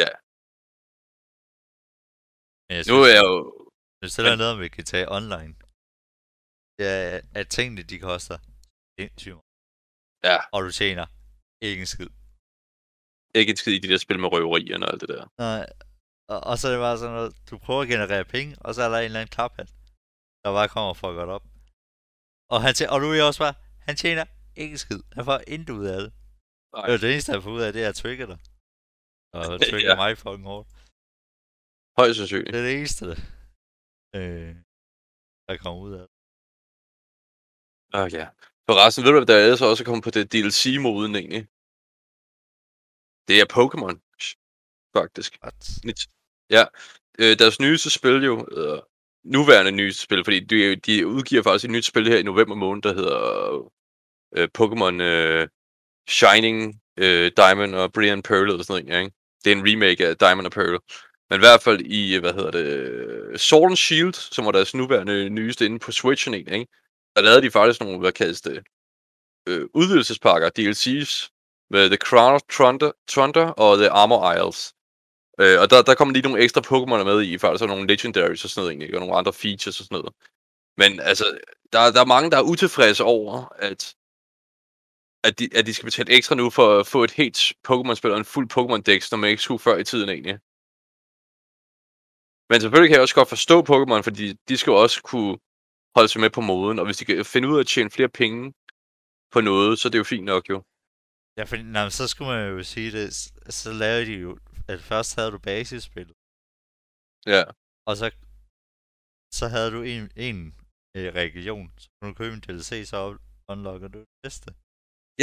Ja. Men jeg nu er jeg jo... det der men- er noget, vi kan tage online, er, at tingene de koster sindssygt Ja, og du tjener ikke en skid. ikke en skid i de der spil med røverierne og alt det der. Nej. Og, og så er det bare sådan noget, du prøver at generere penge, og så er der en eller anden klaphat, der bare kommer for godt op. Og, han tjener, og du er også bare, han tjener ikke en skid. Han får intet ud af det. Nej. Det, er det eneste, han får ud af, det er at trigge dig. Og trigge Ja. mig fucking hårdt. Højst sandsynligt. Det er det eneste, øh, der kommer ud af det. Ah, ja. Forresten, ved du, hvad der er så også kommet på det DLC-moden egentlig? Det er Pokémon, faktisk. What? Ja, øh, deres nyeste spil jo, øh, nuværende nyeste spil, fordi de, de udgiver faktisk et nyt spil her i november måned, der hedder øh, Pokémon øh, Shining, øh, Diamond og Brilliant Pearl eller sådan noget, ikke? Det er en remake af Diamond og Pearl. Men i hvert fald i, hvad hedder det, Sword and Shield, som var deres nuværende nyeste inde på Switchen, ikke? Der lavede de faktisk nogle, hvad kaldes det, øh, udvidelsespakker, DLC's, med The Crown of Thunder, Thunder og The Armor Isles. Øh, og der, der kommer lige nogle ekstra Pokémon med i, faktisk, og nogle Legendaries og sådan noget, ikke? og nogle andre features og sådan noget. Men altså, der, der er mange, der er utilfredse over, at, at, de, at de skal betale ekstra nu for at få et helt Pokémon-spil og en fuld Pokémon-dex, når man ikke skulle før i tiden egentlig. Men selvfølgelig kan jeg også godt forstå Pokémon, fordi de skal jo også kunne holde sig med på moden, og hvis de kan finde ud af at tjene flere penge på noget, så er det jo fint nok jo. Ja, for nej, så skulle man jo sige det, så lavede de jo, at først havde du basisspillet, Ja, og så, så havde du en, en øh, region, så kunne du købe en DLC, så unlocker du det næste.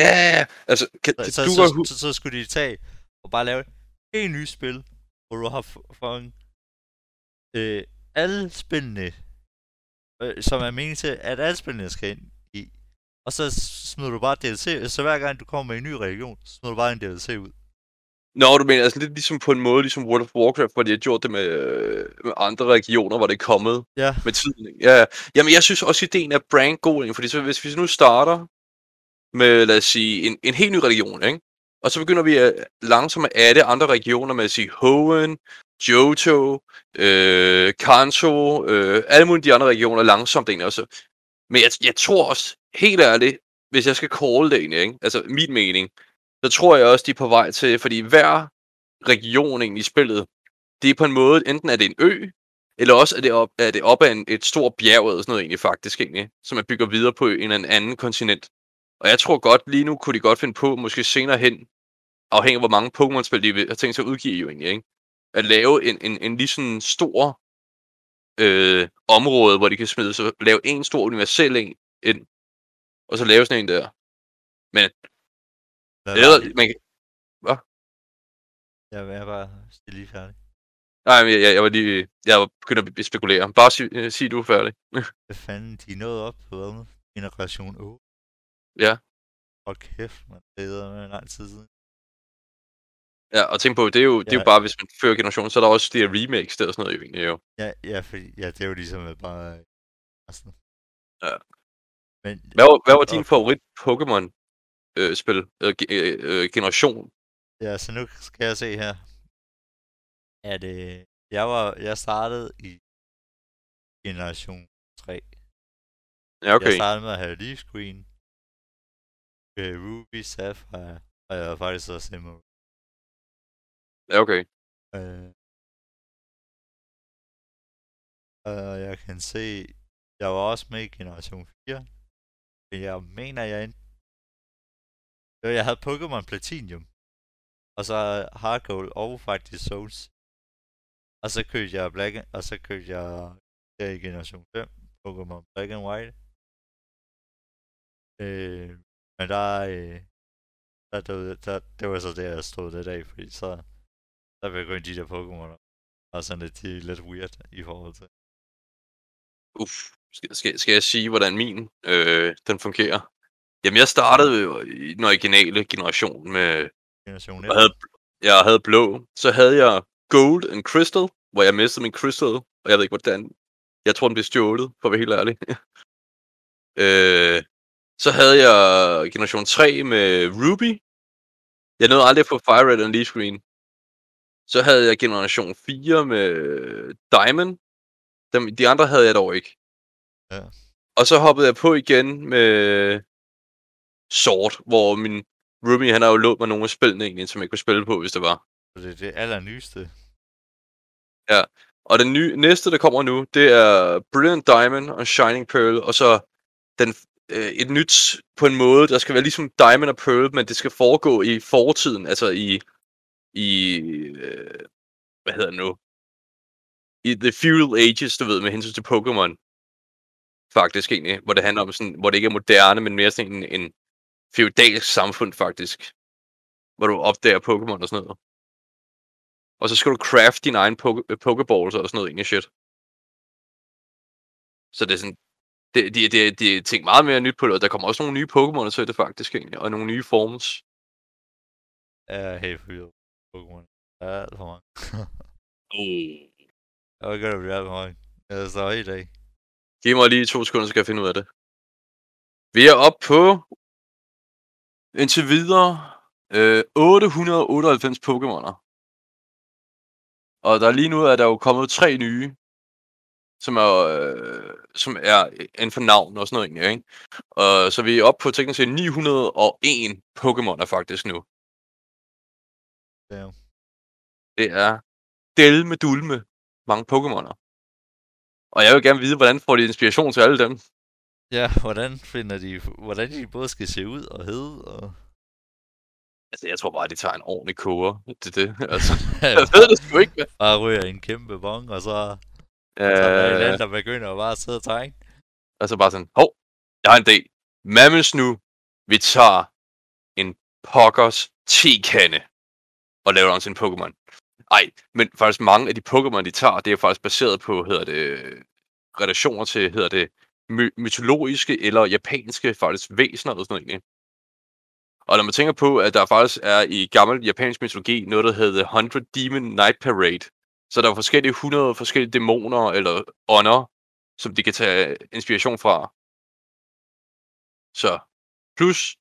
ja, yeah! altså, kan, Så, så, du så, så, så, skulle de tage og bare lave et nyt spil, hvor du har f- fået øh, alle spillene, øh, som er meningen til, at alle spillene skal ind i. Og så smider du bare DLC, så hver gang du kommer med en ny region, så smider du bare en DLC ud. Nå, du mener altså lidt ligesom på en måde, ligesom World of Warcraft, hvor de har gjort det med, øh, med andre regioner, hvor det er kommet Ja, med tiden. ikke? Ja, ja. jamen jeg synes også, ideen er brand god, ikke? fordi så, hvis vi nu starter med, lad os sige, en, en helt ny region, ikke? Og så begynder vi at langsomt at adde andre regioner med at sige Hoenn, Johto, øh, Kanto, øh, alle mulige de andre regioner langsomt egentlig også. Men jeg, jeg tror også, helt ærligt, hvis jeg skal call det egentlig, ikke? altså min mening, så tror jeg også, de er på vej til, fordi hver region egentlig i spillet, det er på en måde, enten er det en ø, eller også er det op, er det op ad en, et stort bjerg eller sådan noget egentlig faktisk egentlig, som man bygger videre på en eller anden kontinent. Og jeg tror godt, lige nu kunne de godt finde på, måske senere hen, afhængig af hvor mange Pokémon-spil de har tænkt sig at udgive jo egentlig, ikke? at lave en, en, en lige sådan stor øh, område, hvor de kan smide, så lave en stor universel en ind, og så lave sådan en der. Men, Lad eller, man, kan- Jeg er bare stille lige færdig. nej, men jeg, jeg, jeg var lige, jeg var begyndt at spekulere. Bare sig, øh, sig du er færdig. Hvad fanden, de er nået op på hvad? Generation 8. Ja. Hold kæft, man. Det er lang tid siden. Ja, og tænk på, det er jo, det er jo Ja. bare, hvis man fører generationen, så er der også de her remakes der og sådan noget jo egentlig jo. Ja, ja, fordi, ja, det er jo ligesom bare... Altså, Ja. Men, Hvad var, hvad var din favorit Pokémon øh, spil, øh, øh, øh, generation? Ja, så nu skal jeg se her. At øh, jeg, var, jeg startede i generation 3. Ja, okay. Jeg startede med at have Leaf Green, øh, Ruby, Sapphire, og jeg var faktisk også Emerald. Ja, okay. Øh, og jeg kan se, jeg var også med i generation 4. Men jeg mener, jeg endte... Jo, jeg havde Pokémon Platinum. Og så Hard Gold og faktisk Souls. Og så købte jeg Black og så købte jeg der i generation 5 Pokémon Black and White. Øh, men der, øh, der, der, der, det var så der, jeg stod det af, fordi så, der begyndte de der Pokémon og sådan lidt, de er lidt weird i forhold til. Uff. Skal, skal, skal jeg sige, hvordan min øh, den fungerer? Jamen, jeg startede jo i den originale generation med... Generation 1. Jeg havde, jeg havde blå. Så havde jeg Gold and Crystal, hvor jeg mistede min Crystal. Og jeg ved ikke, hvordan... Jeg tror, den blev stjålet, for at være helt ærlig. øh, så havde jeg generation 3 med Ruby. Jeg nåede aldrig at få Fire Red og Leaf Green. Så havde jeg generation 4 med Diamond. Dem, de andre havde jeg dog ikke. Ja. Og så hoppede jeg på igen med Sword, hvor min Ruby, han har jo lånt mig nogle af spillene egentlig, som jeg kunne spille på, hvis det var. Så det er det allernyeste. Og den nye, næste, der kommer nu, det er Brilliant Diamond og Shining Pearl, og så den, øh, et nyt på en måde, der skal være ligesom Diamond og Pearl, men det skal foregå i fortiden, altså i, i øh, hvad hedder det nu, i The Feudal Ages, du ved, med hensyn til Pokémon, faktisk egentlig, hvor det handler om sådan, hvor det ikke er moderne, men mere sådan en, en feudalsk samfund faktisk, hvor du opdager Pokémon og sådan noget. Og så skal du craft din egen poke- øh, Pokeballs og sådan noget egentlig shit. Så det er sådan, det, det, det, det er tænkt meget mere nyt på det, og der kommer også nogle nye Pokémon til det faktisk egentlig, og nogle nye forms. Jeg er helt forvirret. Pokémon. Der er alt for mange. Jeg vil gøre det blive alt for mange. Jeg står i dag. Giv mig lige to sekunder, så skal jeg finde ud af det. Vi er oppe på indtil videre øh, 898 Pokémoner. Og der lige nu er der jo kommet tre nye, som er, øh, som er inden for navn og sådan noget egentlig, ikke? Og så vi er oppe på teknisk set 901 Pokémoner faktisk nu. Ja. Det er del med dulme mange Pokémoner. Og jeg vil gerne vide, hvordan får de inspiration til alle dem? Ja, hvordan finder de, hvordan de både skal se ud og hedde, og... Altså, jeg tror bare, de tager en ordentlig koger til det. Altså, jeg ved det sgu ikke, bare ryger en kæmpe bong, og så, så er der en Øh, der begynder at bare sidde og tegne. altså bare sådan, hov, jeg har en idé. Mammens nu, vi tager en pokkers tekande og laver om til en Pokémon. Ej, men faktisk mange af de Pokémon, de tager, det er faktisk baseret på, hedder det, relationer til, hedder det, my- mytologiske eller japanske faktisk væsener og sådan noget egentlig. Og når man tænker på, at der faktisk er i gammel japansk mytologi noget, der hedder 100 Demon Night Parade, så der er forskellige 100 forskellige dæmoner eller ånder, som de kan tage inspiration fra. Så plus,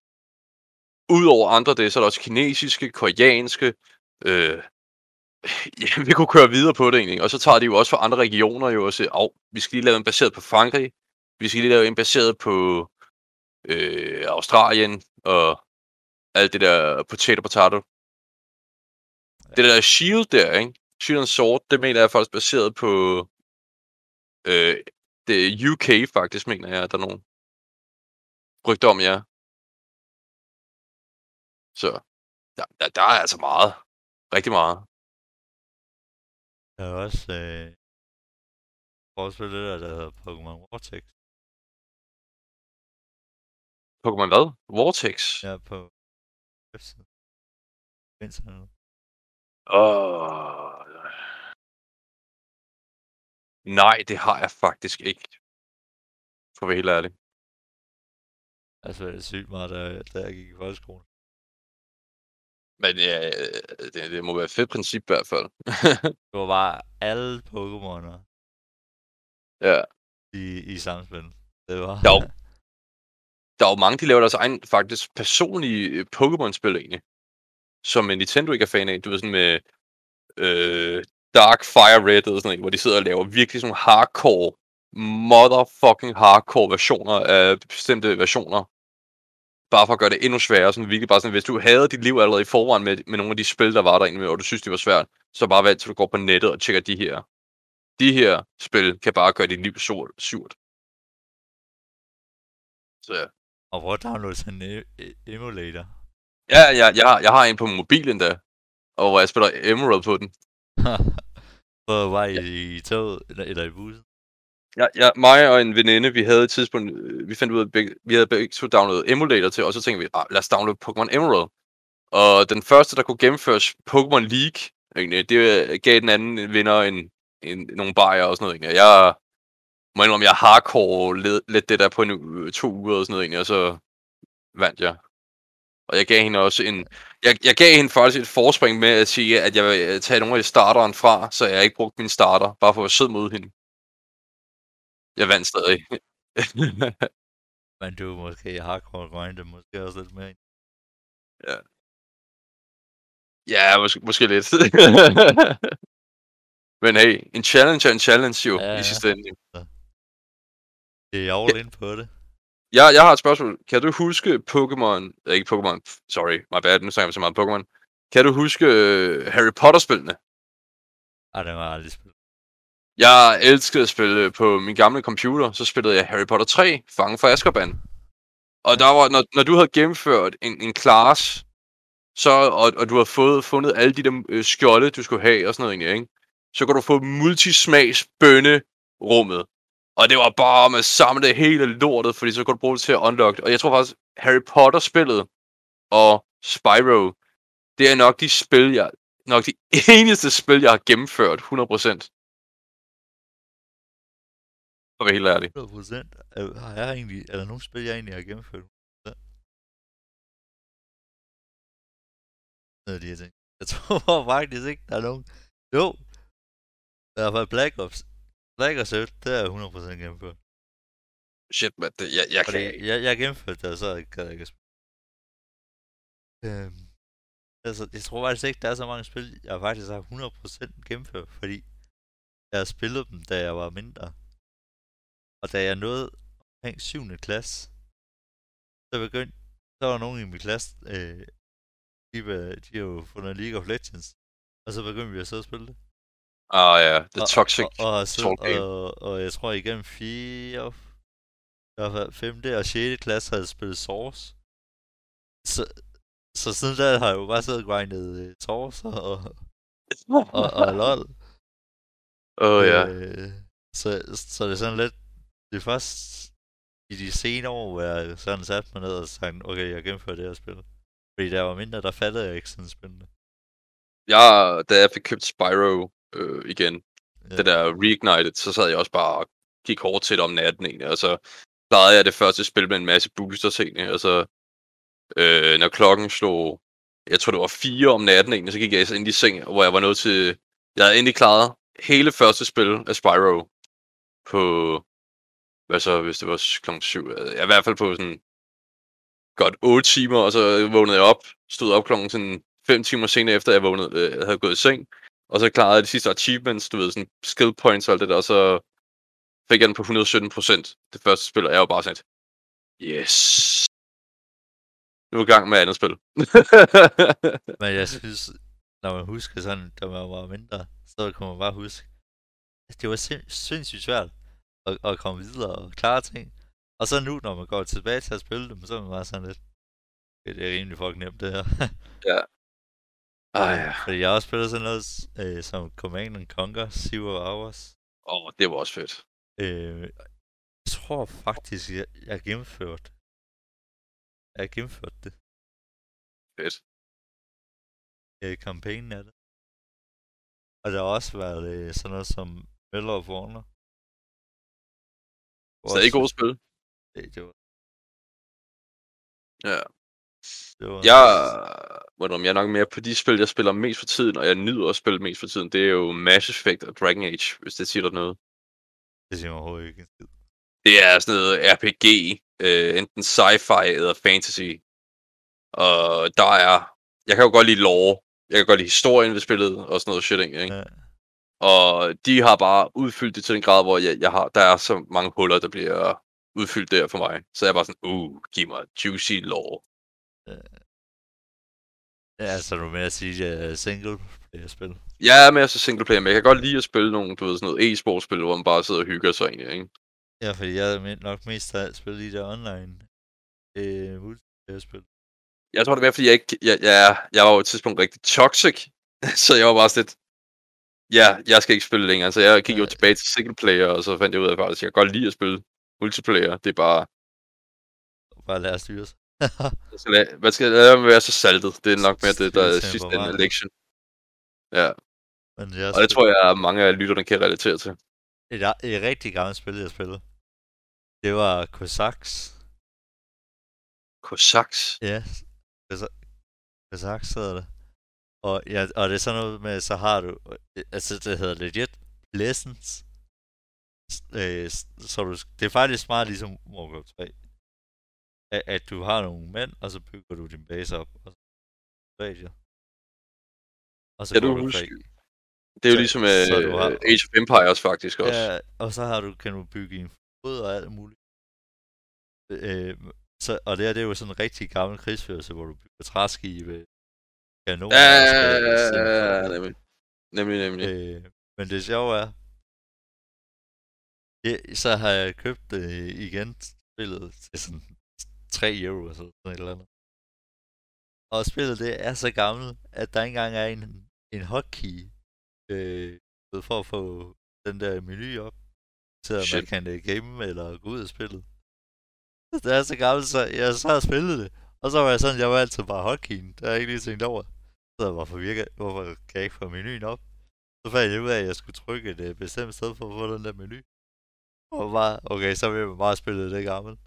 udover andre det, så er der også kinesiske, koreanske, øh, ja, vi kunne køre videre på det egentlig. Og så tager de jo også fra andre regioner jo og siger, oh, vi skal lige lave en baseret på Frankrig, vi skal lige lave en baseret på øh, Australien, og alt det der potato potato. Det der Shield der, ikke? Shield and Sword, det mener jeg faktisk baseret på øh, det UK faktisk, mener jeg, at der er nogle rygter om, ja. Så der, der, der er altså meget. Rigtig meget. Der er også... Øh, spille det der, der hedder Pokémon Vortex. Pokémon hvad? Vortex? Ja, på websiden. Åh... Nej, det har jeg faktisk ikke. For at være helt ærlig. Altså, det er sygt meget, da, da jeg gik i folkeskole. Men ja, det, det må være et fedt princip i hvert fald. Det var bare alle Pokémoner ja. i, i samspil. Det var... Jo, der er jo mange, de laver deres egen faktisk personlige øh, Pokémon-spil egentlig. Som Nintendo ikke er fan af. Du ved sådan med øh, Dark Fire Red og sådan noget, hvor de sidder og laver virkelig sådan hardcore, motherfucking hardcore versioner af bestemte versioner bare for at gøre det endnu sværere, sådan virkelig bare sådan, hvis du havde dit liv allerede i forvejen med, med nogle af de spil, der var derinde, og du synes, det var svært, så bare vent til du går på nettet og tjekker de her. De her spil kan bare gøre dit liv surt. surt. Så ja. Og prøv at downloade sådan en e- emulator. Ja, ja jeg, har, jeg har en på mobil endda, og hvor jeg spiller Emerald på den. på vej i toget, eller, eller i bussen. Ja, ja, mig og en veninde, vi havde et tidspunkt, øh, vi fandt ud af, at vi havde begge to downloadet emulator til, og så tænkte vi, ah, lad os downloade Pokémon Emerald. Og den første, der kunne gennemføres Pokémon League, egentlig, det gav den anden vinder en, en, nogle bajer og sådan noget. Egentlig. Jeg må indrømme, jeg hardcore lidt det der på en, to uger og sådan noget, egentlig, og så vandt jeg. Og jeg gav hende også en... Jeg, jeg gav hende faktisk et forspring med at sige, at jeg vil øh, tage nogle af starteren fra, så jeg ikke brugte min starter, bare for at sidde mod hende. Jeg vandt stadig. Men du måske hardcore grinder, måske også lidt mere. Ja. Ja, måske, måske lidt. Men hey, en challenge er en challenge jo, ja, i sidste ende. Det er all in på det. Ja, jeg har et spørgsmål. Kan du huske Pokémon... Ikke Pokémon, sorry, my bad, nu snakker vi så meget Pokémon. Kan du huske øh, Harry Potter-spillene? Ej, det var aldrig spillet. Jeg elskede at spille på min gamle computer, så spillede jeg Harry Potter 3, Fangen for Azkaban. Og der var, når, når du havde gennemført en, en class, så, og, og du havde fået, fundet alle de der øh, skjolde, du skulle have og sådan noget egentlig, ikke? så kunne du få multismags bønnerummet. Og det var bare med samle hele lortet, fordi så kunne du bruge det til at unlock Og jeg tror faktisk, Harry Potter-spillet og Spyro, det er nok de spil, jeg, nok de eneste spil, jeg har gennemført 100%. For at være helt ærlig. 100% Har jeg egentlig, er der nogen spil, jeg egentlig har gennemført? Noget de her ting. Jeg tror faktisk ikke, der er nogen. Jo. Der er Black Ops. Black Ops 1, det er 100% gennemført. Shit, man. Det, jeg, jeg Fordi kan jeg, jeg gennemførte det, og så kan jeg ikke spille. Øhm, altså, jeg tror faktisk ikke, der er så mange spil, jeg faktisk har 100% gennemført, fordi jeg har spillet dem, da jeg var mindre. Og da jeg nåede omkring 7. klasse, så begyndte, så var nogen i min klasse, øh, de, de har jo fundet League of Legends, og så begyndte vi at sidde og spille det. Ah ja, det er toxic og, og, og, så, og, og, jeg tror igennem 4, i hvert fald 5. og 6. klasse havde jeg spillet Source. Så, så siden da har jeg jo bare siddet og grindet uh, Source og, og, og, og LOL. Åh oh, ja. Øh, så, så det er sådan lidt, det er først i de senere år, hvor jeg sådan satte mig ned og sagde, okay, jeg gennemfører det her spil. Fordi der var mindre, der fattede jeg ikke sådan spændende. Ja, da jeg fik købt Spyro øh, igen, ja. det der Reignited, så sad jeg også bare og gik hårdt til det om natten egentlig, og så klarede jeg det første spil med en masse boosters egentlig, og så øh, når klokken slog, jeg tror det var fire om natten egentlig, så gik jeg ind i seng, hvor jeg var nødt til, jeg havde endelig klaret hele første spil af Spyro på hvad så, hvis det var klokken 7? Ja, i hvert fald på sådan godt 8 timer, og så vågnede jeg op, stod op klokken sådan 5 timer senere efter, jeg vågnede, øh, havde gået i seng. Og så klarede jeg de sidste achievements, du ved, sådan skill points og alt det der, og så fik jeg den på 117 procent. Det første spil, og jeg var bare sådan et, yes. Nu er i gang med andet spil. Men jeg synes, når man husker sådan, da man var mindre, så kan man bare huske, det var sindssygt svært at, at komme videre og klare ting. Og så nu, når man går tilbage til at spille dem, så er man bare sådan lidt, det er rimelig fucking nemt det her. ja. Ej, ja. Fordi jeg har også spillet sådan noget øh, som Command and Conquer Zero Hours. Åh, oh, det var også fedt. Øh, jeg tror faktisk, jeg, jeg har gennemført. Jeg har gennemført det. Fedt. Øh, kampagnen af det. Og der har også været øh, sådan noget som Medal of Honor. Stadig gode spil. Det, det var, Ja. Det var Jeg, hvordan, jeg er nok mere på de spil, jeg spiller mest for tiden, og jeg nyder at spille mest for tiden. Det er jo Mass Effect og Dragon Age, hvis det siger dig noget. Det siger mig overhovedet ikke. Det er sådan noget RPG, øh, enten sci-fi eller fantasy. Og der er... Jeg kan jo godt lide lore. Jeg kan godt lide historien ved spillet og sådan noget shit, ikke? Ja. Og de har bare udfyldt det til en grad, hvor jeg, jeg har, der er så mange huller, der bliver udfyldt der for mig. Så jeg er bare sådan, uh, giv mig juicy lore. Ja, så er du med at sige uh, single player spil. Jeg er mere så single player, men jeg kan godt lide at spille nogle, du ved, sådan noget e-sportspil, hvor man bare sidder og hygger sig egentlig, ikke? Ja, fordi jeg er men- nok mest af alt spillet i det online øh, multiplayer spil. Jeg tror det mere, fordi jeg ikke... Jeg, jeg, jeg var jo et tidspunkt rigtig toxic, så jeg var bare sådan lidt... Ja, jeg skal ikke spille længere, så jeg gik jo tilbage til single player, og så fandt jeg ud af, at faktisk, jeg kan godt lide at spille multiplayer. Det er bare... Bare lad os styre sig. Man skal lade være med at være så saltet. Det er nok mere det, der er sidste temperamentet. lektion. Ja, Men jeg og det tror jeg, at mange af lytterne kan relatere til. Et, et rigtig gammelt spil, jeg spillede. Det var Cossacks. Cossacks. Ja, Cossa- Cossacks hedder det. Og, ja, og det er sådan noget med, så har du, altså det hedder legit lessons. S- Øh, så du, det er faktisk meget ligesom Warcraft 3. At, at du har nogle mænd, og så bygger du din base op. Og så stadier. Og så Ja, du du husker- krig. Det er jo Så- ligesom så uh, du har- Age of Empires faktisk også. Ja, og så har du, kan du bygge en båd og alt muligt. Øh, så, og det her, det er jo sådan en rigtig gammel krigsførelse, hvor du bygger træskibe, kanoner Ja, og spil- nemlig. Nemlig, nemlig. Øh, men det sjove er, det, så har jeg købt øh, igen spillet til sådan 3 euro eller sådan et eller andet. Og spillet det er så gammelt, at der ikke engang er en, en hotkey øh, for at få den der menu op, så man Shit. kan øh, game eller gå ud af spillet. Det er så gammelt, så jeg så har spillet det. Og så var jeg sådan, jeg var altid bare hotkeyen. Der har jeg ikke lige tænkt over. Så jeg, hvorfor, virker, hvorfor kan jeg ikke få menuen op? Så fandt jeg ud af, at jeg skulle trykke et øh, bestemt sted for at få den der menu. Og bare, okay, så vil man bare spille det gammelt.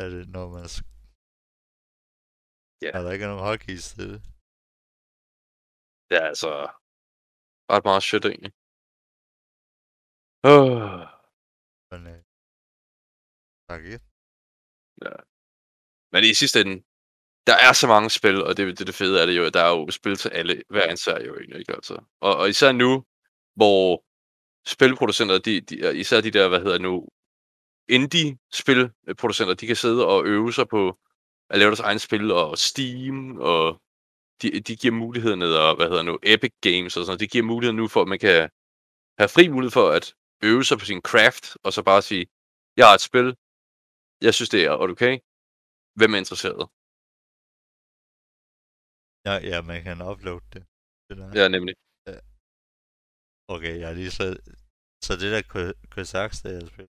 Er det, når man... Ja. Er der ikke nogen hotkeys til det? Det er altså ret meget shit, egentlig. Oh. Men, øh, tak igen. Men i sidste ende, der er så mange spil, og det, det, det fede er det jo, at der er jo spil til alle, hver især jo egentlig, ikke altså. Og, og især nu, hvor spilproducenter, de, de, især de der, hvad hedder nu, indie-spilproducenter, de kan sidde og øve sig på at lave deres egne spil, og Steam, og de, de giver muligheden, og hvad hedder nu, Epic Games og sådan noget, de giver muligheden nu for, at man kan have fri mulighed for at øve sig på sin craft, og så bare sige, jeg har et spil, jeg synes det er okay, hvem er interesseret? Ja, ja, man kan uploade det. det der. Ja, nemlig. Okay, jeg har lige så... Så det der Cossacks, der jeg spillede,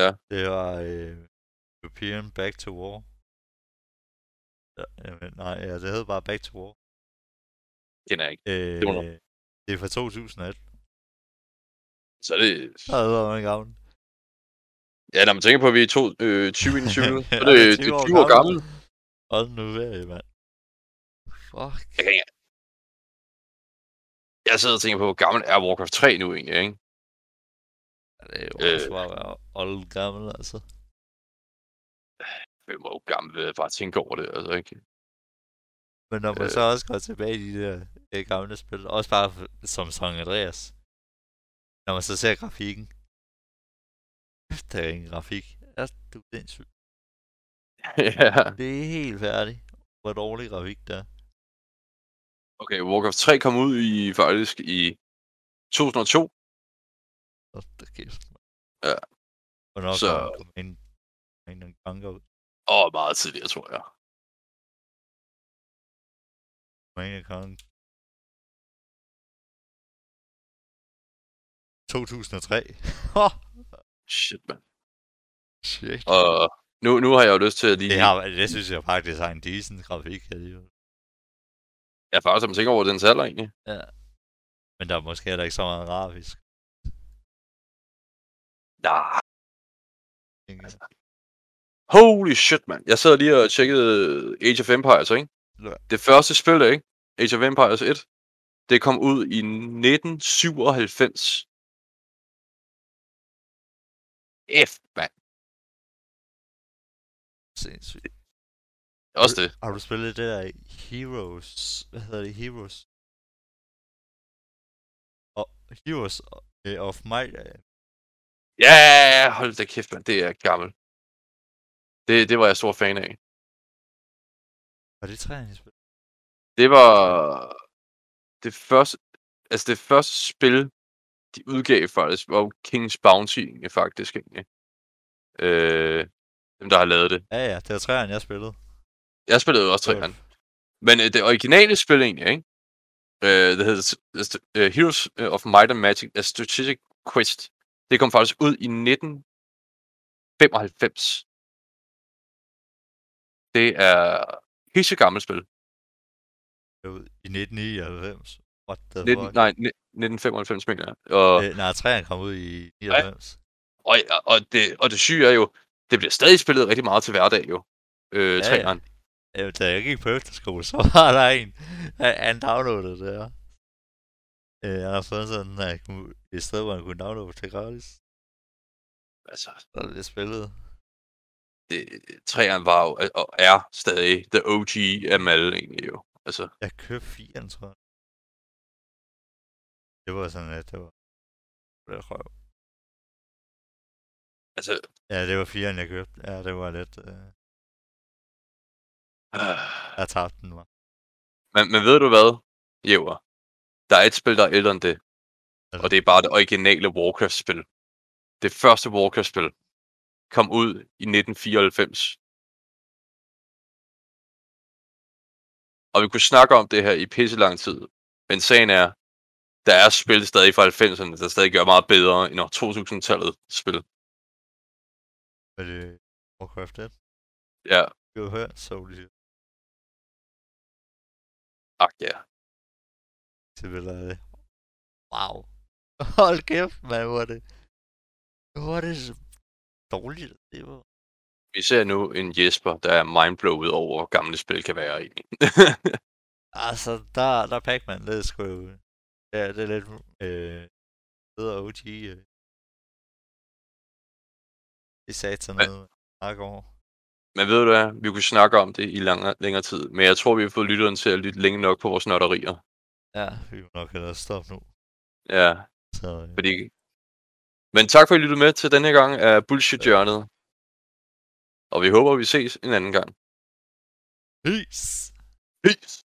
Ja. det var øh, European Back to War. Ja, jamen, nej, ja, det hed bare Back to War. Kender jeg ikke. Øh, Det var noget. det er fra 2001. Så er det... Så er det været gammel. Ja, når man tænker på, at vi er to, øh, 2021, så Ja, er det, det er det 20 er år 20 år gammel. Hold nu ferie, mand. Fuck. Jeg, kan ikke... jeg sidder og tænker på, hvor gammel er Warcraft 3 nu egentlig, ikke? Det er jo Øh. også bare at være old gammel, altså. Er jo gammel ved at bare tænke over det, altså ikke? Men når man Øh. så også går tilbage i de der øh, gamle spil, også bare som San Andreas, når man så ser grafikken, der er ingen grafik. Er du sindssygt? ja. Det er helt færdigt. Hvor dårlig grafik der er. Okay, Warcraft 3 kom ud i faktisk i 2002. Hold da kæft. mand. Ja. Hvornår Så- kommer en, en, en gange ud? Og meget tidligere, tror jeg. Dominion Con. 2003. Åh, Shit, mand. Shit. Og nu, nu har jeg jo lyst til at lige... Det, har, det synes jeg faktisk har en decent grafik alligevel. Jeg faktisk, man tænker over den alder egentlig. Ja. Men der er måske heller ikke så meget grafisk. Nej. jeg. Holy shit, mand. Jeg sad lige og tjekkede Age of Empires, ikke? Ja. Det første spil, ikke? Age of Empires 1. Det kom ud i 1997. F, mand. Sindssygt. Også det. Har du spillet det der Heroes? Hvad hedder det? Heroes? Og Heroes øh, of Might. Ja, hold da kæft, mand. Det er gammelt. Det, det var jeg stor fan af. Var det træerne, spillede? Det var det første, altså det første spil, de udgav faktisk, var King's Bounty egentlig, faktisk egentlig. Øh, dem, der har lavet det. Ja, ja, det var træerne, jeg spillede. Jeg spillede jo også træerne. Men øh, det originale spil egentlig, ikke? Øh, det hedder uh, Heroes of Might and Magic, A Strategic Quest. Det kom faktisk ud i 1995. Det er helt gammelt spil. I 1999. What the 19, fuck? nej, ni- 1995 mener jeg. Og, Øh, nej, træerne kom ud i 99. og, og, det, og det syge er jo, det bliver stadig spillet rigtig meget til hverdag jo. Øh, Ja, ja, træeren. Ja. Da jeg gik på efterskole, så var der en, han downloadede det her. Øh, jeg har fundet sådan at kunne, et sted, hvor man kunne downloade til gratis. Altså, Så er det spillet. det, træeren var jo, og er stadig the OG ML egentlig jo. Altså, Jeg købte firen, tror jeg. Det var sådan, at det var... Det var røv. altså, Ja, det var firen, jeg købte. Ja, det var lidt... Øh... øh, Jeg tabte den, var. men, men ved du hvad, Jæver? Der er et spil, der er ældre end det. Og det er bare det originale Warcraft-spil. Det første Warcraft-spil kom ud i 1994. Og vi kunne snakke om det her i pisse lang tid. Men sagen er, der er spil stadig fra 90'erne, der stadig gør meget bedre end år 2000-tallet spil. Var det Warcraft 1? Ja, Vi har hørt Soul Eater. ak ja. Det vil jeg... Wow. Hold kæft, man, hvor er det... Hvor er det så dårligt, det var. Vi ser nu en Jesper, der er mindblowet over, hvor gamle spil kan være egentlig. Altså, der, der er Pac-Man, det er sgu... Ja, det er lidt... Øh, bedre OG. Øh. Det sagde sådan Men- noget. Snakke over. Men ved du hvad, vi kunne snakke om det i længere, længere tid. Men jeg tror, vi har fået lytteren til at lytte længe nok på vores nørderier. Ja, vi må nok hellere stoppe nu. Ja, Så, øh, fordi... Men tak for, at I lyttede med til denne gang af Bullshit-hjørnet. Og vi håber, vi ses en anden gang. peace! Peace!